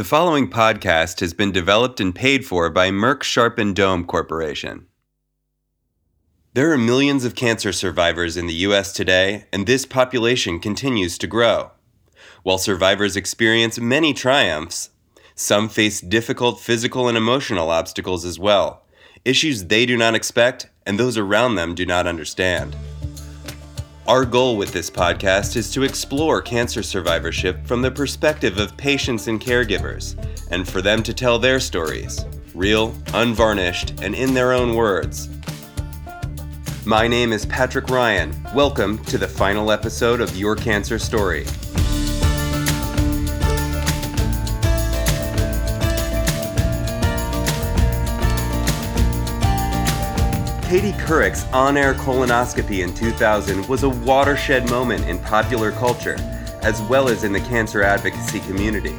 The following podcast has been developed and paid for by Merck Sharp and Dohme Corporation. There are millions of cancer survivors in the U.S. today, and this population continues to grow. While survivors experience many triumphs, some face difficult physical and emotional obstacles as well, issues they do not expect and those around them do not understand. Our goal with this podcast is to explore cancer survivorship from the perspective of patients and caregivers, and for them to tell their stories, real, unvarnished, and in their own words. My name is Patrick Ryan. Welcome to the final episode of Your Cancer Story. Katie Couric's on air colonoscopy in 2000 was a watershed moment in popular culture, as well as in the cancer advocacy community.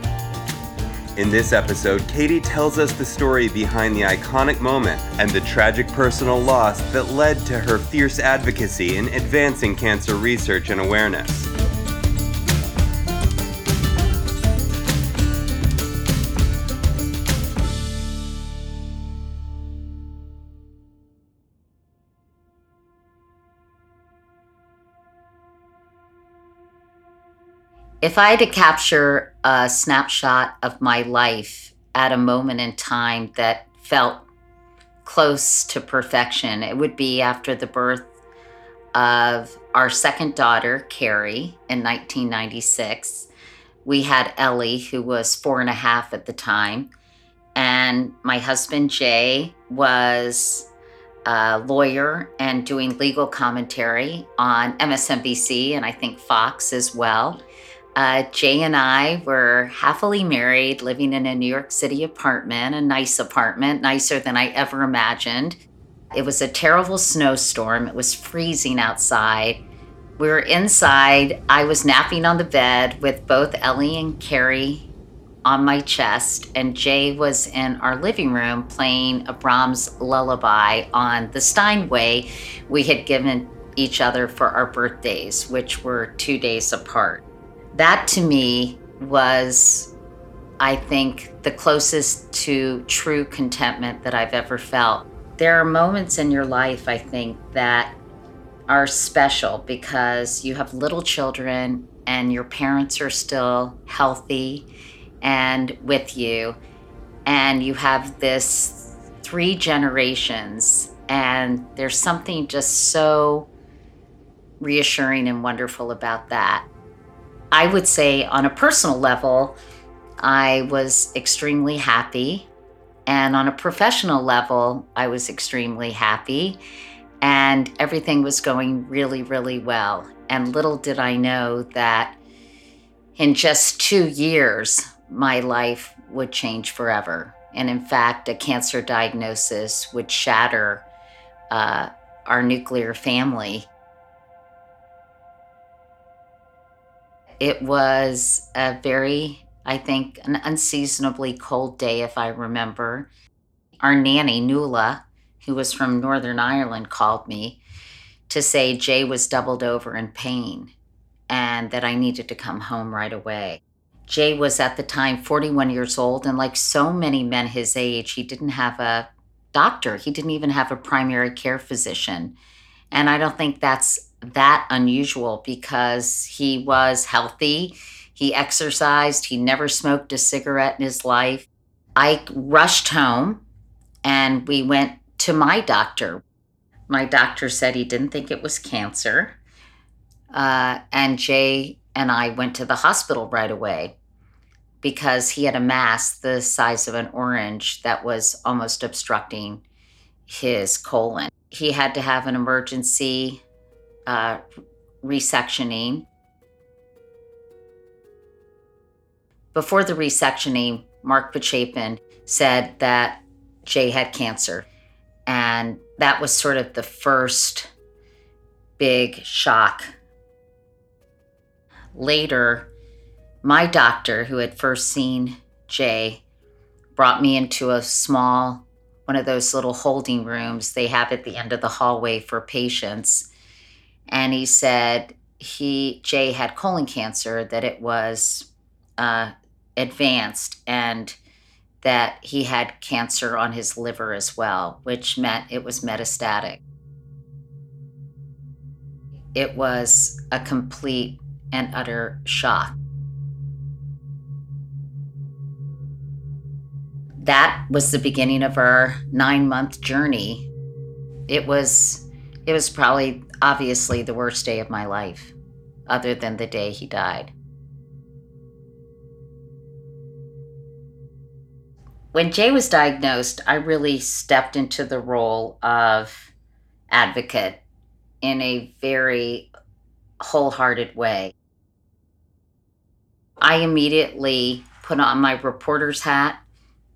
In this episode, Katie tells us the story behind the iconic moment and the tragic personal loss that led to her fierce advocacy in advancing cancer research and awareness. If I had to capture a snapshot of my life at a moment in time that felt close to perfection, it would be after the birth of our second daughter, Carrie, in 1996. We had Ellie, who was four and a half at the time, and my husband, Jay, was a lawyer and doing legal commentary on MSNBC and I think Fox as well. Uh, Jay and I were happily married, living in a New York City apartment, a nice apartment, nicer than I ever imagined. It was a terrible snowstorm. It was freezing outside. We were inside. I was napping on the bed with both Ellie and Carrie on my chest, and Jay was in our living room playing a Brahms lullaby on the Steinway we had given each other for our birthdays, which were two days apart that to me was, I think, the closest to true contentment that I've ever felt. There are moments in your life, I think, that are special because you have little children and your parents are still healthy and with you. And you have this three generations, and there's something just so reassuring and wonderful about that. I would say, on a personal level, I was extremely happy. And on a professional level, I was extremely happy. And everything was going really, really well. And little did I know that in just two years, my life would change forever. And in fact, a cancer diagnosis would shatter uh, our nuclear family It was a very, I think, an unseasonably cold day, if I remember. Our nanny, Nuala, who was from Northern Ireland, called me to say Jay was doubled over in pain and that I needed to come home right away. Jay was at the time 41 years old, and like so many men his age, he didn't have a doctor. He didn't even have a primary care physician. And I don't think that's that unusual because he was healthy. He exercised. He never smoked a cigarette in his life. I rushed home and we went to my doctor. My doctor said he didn't think it was cancer. Uh, and Jay and I went to the hospital right away because he had a mass the size of an orange that was almost obstructing his colon. He had to have an emergency uh, resectioning. Before the resectioning, Mark Pochapin said that Jay had cancer. And that was sort of the first big shock. Later, my doctor, who had first seen Jay, brought me into a small, one of those little holding rooms they have at the end of the hallway for patients and he said he Jay had colon cancer, that it was uh, advanced and that he had cancer on his liver as well, which meant it was metastatic. It was a complete and utter shock. That was the beginning of our nine month journey. It was, it was probably obviously the worst day of my life, other than the day he died. when Jay was diagnosed, I really stepped into the role of advocate in a very wholehearted way. I immediately put on my reporter's hat.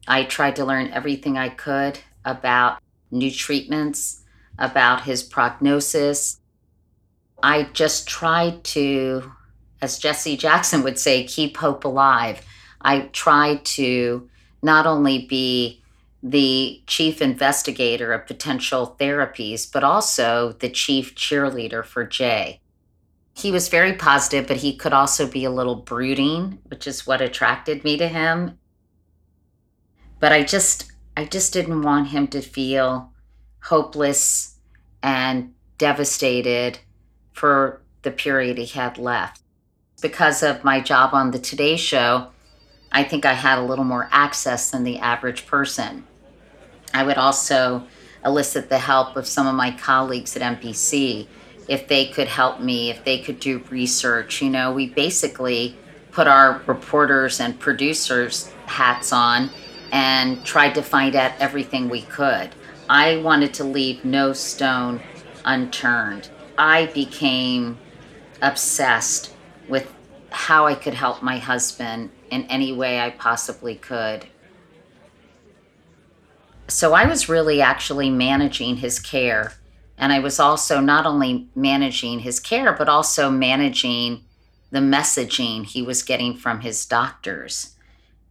I tried to learn everything I could about new treatments, about his prognosis. I just tried to, as Jesse Jackson would say, keep hope alive. I tried to not only be the chief investigator of potential therapies, but also the chief cheerleader for Jay. He was very positive, but he could also be a little brooding, which is what attracted me to him. But I just I just didn't want him to feel hopeless and devastated for the period he had left. Because of my job on the Today Show, I think I had a little more access than the average person. I would also elicit the help of some of my colleagues at NBC if they could help me, if they could do research. You know, we basically put our reporters and producers hats on and tried to find out everything we could. I wanted to leave no stone unturned. I became obsessed with how I could help my husband in any way I possibly could. So I was really actually managing his care. And I was also not only managing his care, but also managing the messaging he was getting from his doctors.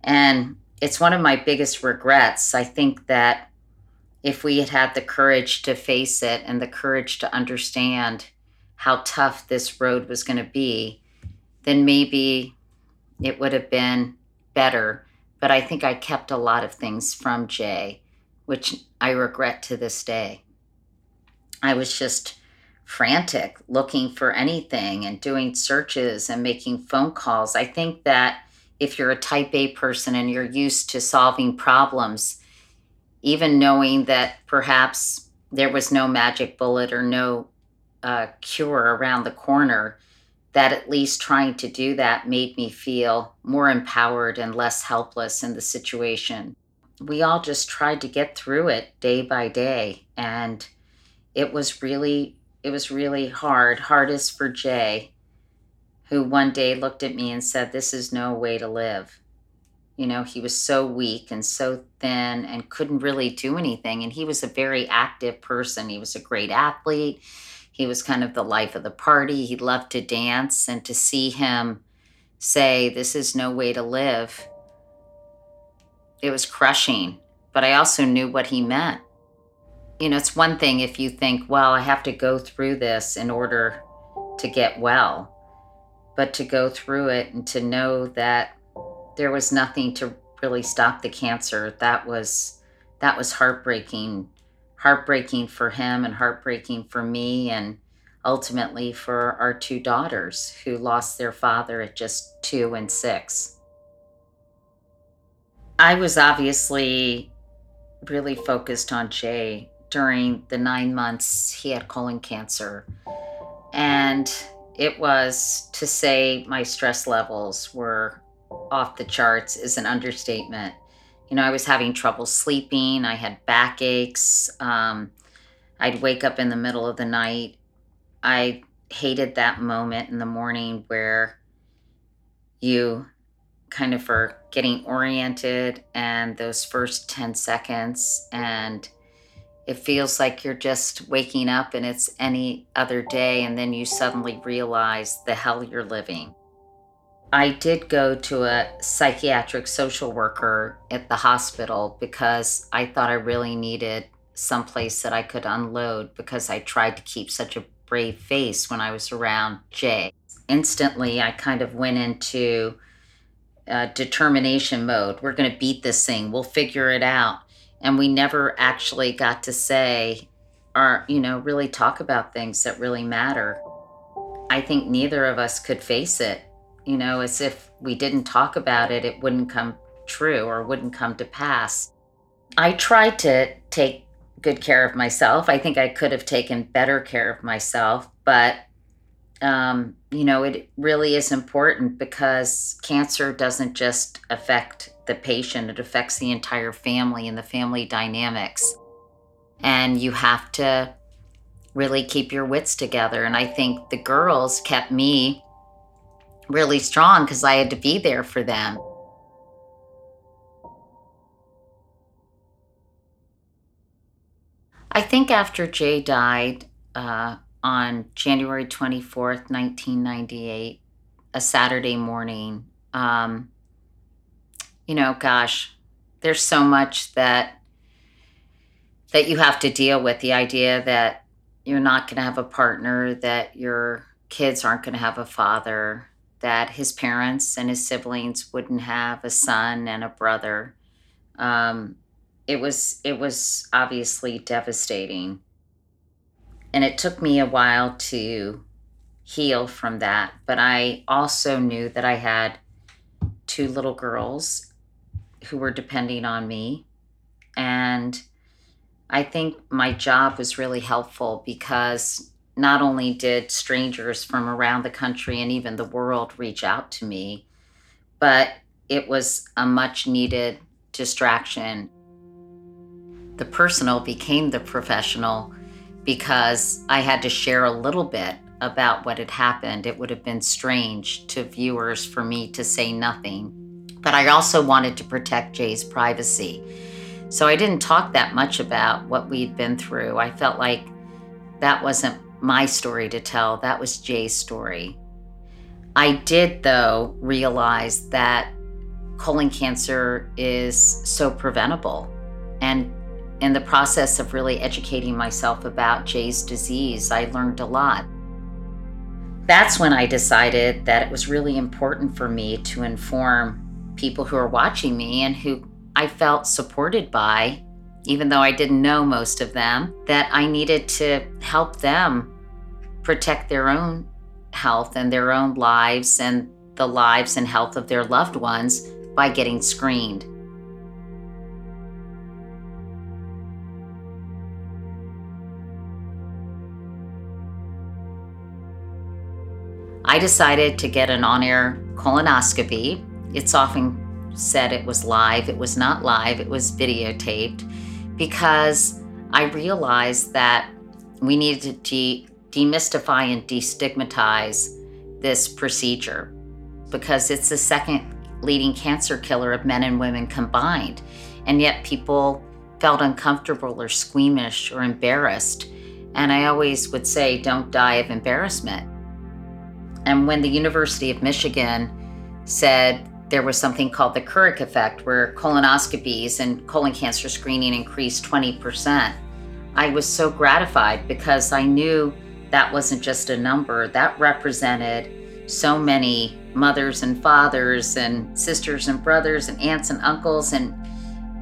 And it's one of my biggest regrets. I think that if we had had the courage to face it and the courage to understand how tough this road was going to be, then maybe it would have been better. But I think I kept a lot of things from Jay, which I regret to this day. I was just frantic looking for anything and doing searches and making phone calls. I think that if you're a type A person and you're used to solving problems, even knowing that perhaps there was no magic bullet or no uh, cure around the corner, that at least trying to do that made me feel more empowered and less helpless in the situation. We all just tried to get through it day by day and it was really it was really hard, hardest for Jay, who one day looked at me and said, This is no way to live. You know, he was so weak and so thin and couldn't really do anything. And he was a very active person. He was a great athlete. He was kind of the life of the party. He loved to dance. And to see him say, This is no way to live, it was crushing. But I also knew what he meant. You know, it's one thing if you think, Well, I have to go through this in order to get well. But to go through it and to know that there was nothing to really stop the cancer, that was that was heartbreaking heartbreaking for him and heartbreaking for me and ultimately for our two daughters who lost their father at just two and six. I was obviously really focused on Jay during the nine months he had colon cancer. And it was to say my stress levels were off the charts is an understatement you know, I was having trouble sleeping. I had backaches. Um, I'd wake up in the middle of the night. I hated that moment in the morning where you kind of are getting oriented and those first 10 seconds and it feels like you're just waking up and it's any other day and then you suddenly realize the hell you're living I did go to a psychiatric social worker at the hospital because I thought I really needed someplace that I could unload because I tried to keep such a brave face when I was around Jay. Instantly, I kind of went into uh, determination mode. We're going to beat this thing. We'll figure it out. And we never actually got to say, or, you know, really talk about things that really matter. I think neither of us could face it. You know, as if we didn't talk about it, it wouldn't come true or wouldn't come to pass. I tried to take good care of myself. I think I could have taken better care of myself, but um, you know, it really is important because cancer doesn't just affect the patient, it affects the entire family and the family dynamics. And you have to really keep your wits together. And I think the girls kept me really strong because I had to be there for them. I think after Jay died uh, on January 24th, 1998, a Saturday morning, um, you know, gosh, there's so much that that you have to deal with the idea that you're not going to have a partner, that your kids aren't going to have a father, that his parents and his siblings wouldn't have a son and a brother. Um, it was it was obviously devastating, and it took me a while to heal from that. But I also knew that I had two little girls who were depending on me, and I think my job was really helpful because not only did strangers from around the country and even the world reach out to me, but it was a much needed distraction. The personal became the professional because I had to share a little bit about what had happened. It would have been strange to viewers for me to say nothing. But I also wanted to protect Jay's privacy. So I didn't talk that much about what we'd been through. I felt like that wasn't my story to tell, that was Jay's story. I did, though, realize that colon cancer is so preventable. And in the process of really educating myself about Jay's disease, I learned a lot. That's when I decided that it was really important for me to inform people who are watching me and who I felt supported by, even though I didn't know most of them, that I needed to help them protect their own health and their own lives and the lives and health of their loved ones by getting screened. I decided to get an on air colonoscopy. It's often said it was live. It was not live, it was videotaped because I realized that we needed to demystify and destigmatize this procedure because it's the second leading cancer killer of men and women combined. And yet people felt uncomfortable or squeamish or embarrassed. And I always would say, don't die of embarrassment. And when the University of Michigan said there was something called the Couric effect, where colonoscopies and colon cancer screening increased 20%, I was so gratified because I knew that wasn't just a number, that represented so many mothers and fathers and sisters and brothers and aunts and uncles and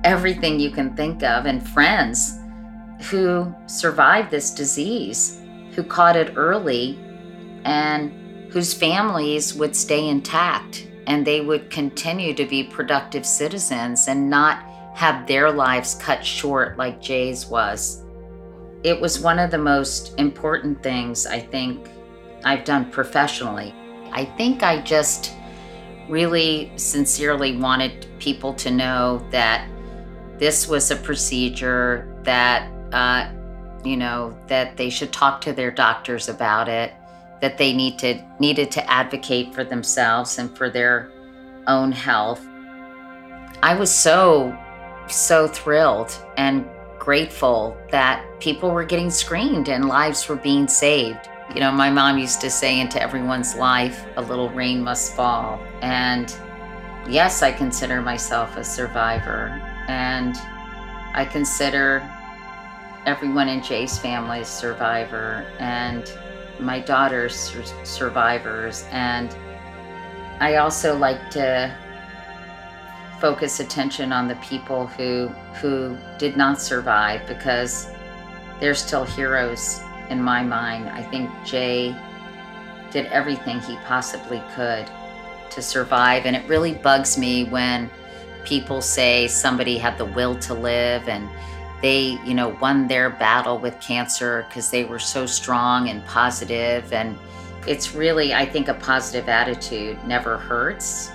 everything you can think of and friends who survived this disease, who caught it early and whose families would stay intact and they would continue to be productive citizens and not have their lives cut short like Jay's was. It was one of the most important things I think I've done professionally. I think I just really sincerely wanted people to know that this was a procedure that, uh, you know, that they should talk to their doctors about it that they need to, needed to advocate for themselves and for their own health. I was so, so thrilled and grateful that people were getting screened and lives were being saved. You know, my mom used to say, into everyone's life, a little rain must fall. And yes, I consider myself a survivor. And I consider everyone in Jay's family a survivor. And my daughter's survivors. And I also like to focus attention on the people who who did not survive because they're still heroes in my mind. I think Jay did everything he possibly could to survive. And it really bugs me when people say somebody had the will to live and they, you know, won their battle with cancer because they were so strong and positive. And it's really I think a positive attitude never hurts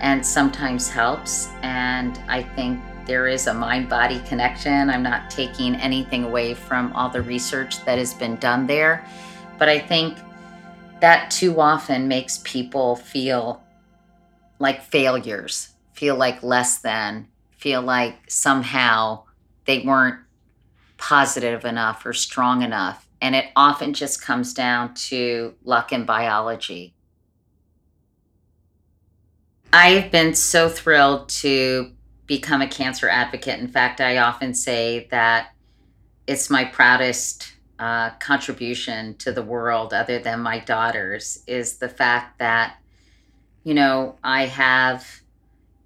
and sometimes helps. And I think there is a mind body connection. I'm not taking anything away from all the research that has been done there. But I think that too often makes people feel like failures, feel like less than, feel like somehow they weren't positive enough or strong enough. And it often just comes down to luck and biology. I've been so thrilled to become a cancer advocate. In fact, I often say that it's my proudest uh, contribution to the world, other than my daughter's, is the fact that, you know, I have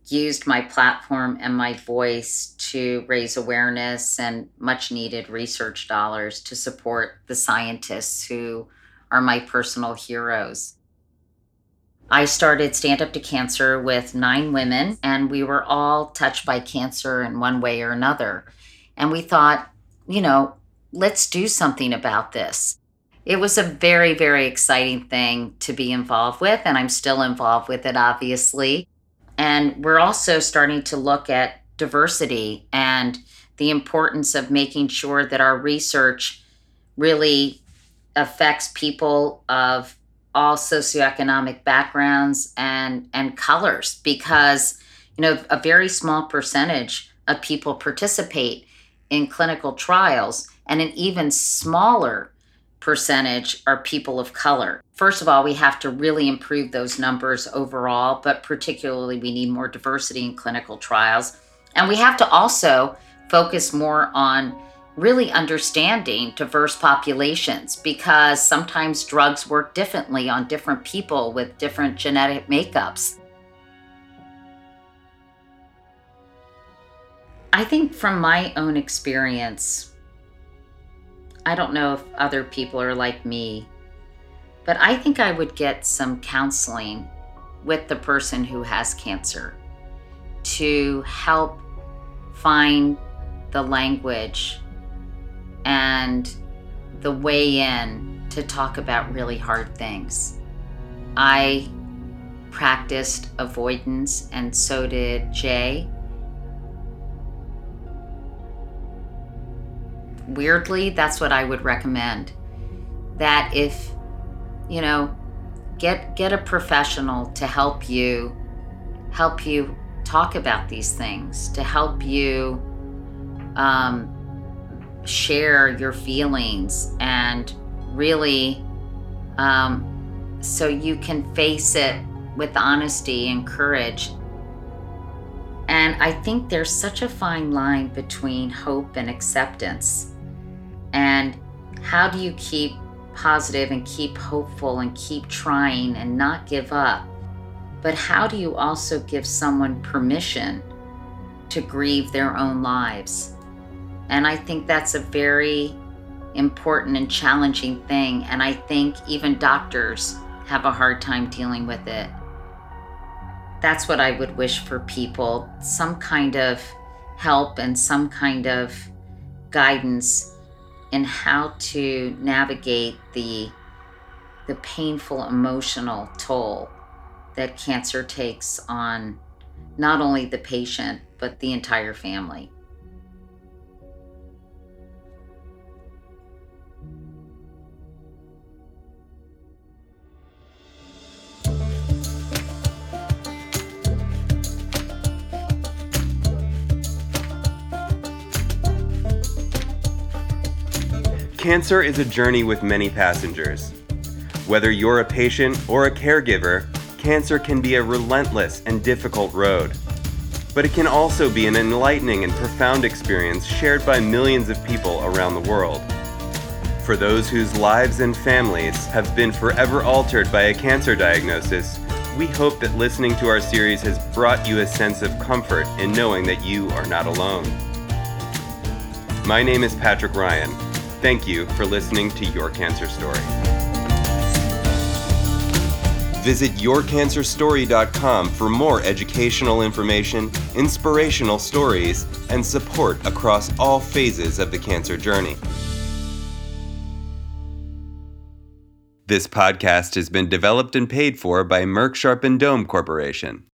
used my platform and my voice to raise awareness and much needed research dollars to support the scientists who are my personal heroes. I started Stand Up to Cancer with nine women, and we were all touched by cancer in one way or another. And we thought, you know, let's do something about this. It was a very, very exciting thing to be involved with, and I'm still involved with it, obviously. And we're also starting to look at diversity and the importance of making sure that our research really affects people of all socioeconomic backgrounds and and colors because you know a very small percentage of people participate in clinical trials and an even smaller percentage are people of color. First of all, we have to really improve those numbers overall, but particularly we need more diversity in clinical trials. And we have to also focus more on really understanding diverse populations because sometimes drugs work differently on different people with different genetic makeups. I think from my own experience, I don't know if other people are like me, but I think I would get some counseling with the person who has cancer to help find the language and the way in to talk about really hard things. I practiced avoidance, and so did Jay. Weirdly, that's what I would recommend. That if, you know, get get a professional to help you help you talk about these things, to help you um, share your feelings and really um, so you can face it with honesty and courage. And I think there's such a fine line between hope and acceptance. And how do you keep positive and keep hopeful and keep trying and not give up? But how do you also give someone permission to grieve their own lives? And I think that's a very important and challenging thing. And I think even doctors have a hard time dealing with it. That's what I would wish for people some kind of help and some kind of guidance in how to navigate the the painful emotional toll that cancer takes on not only the patient but the entire family. Cancer is a journey with many passengers. Whether you're a patient or a caregiver, cancer can be a relentless and difficult road. But it can also be an enlightening and profound experience shared by millions of people around the world. For those whose lives and families have been forever altered by a cancer diagnosis, We hope that listening to our series has brought you a sense of comfort in knowing that you are not alone. My name is Patrick Ryan. Thank you for listening to Your Cancer Story. Visit yourcancerstory.com for more educational information, inspirational stories, and support across all phases of the cancer journey. This podcast has been developed and paid for by Merck Sharp and Dohme Corporation.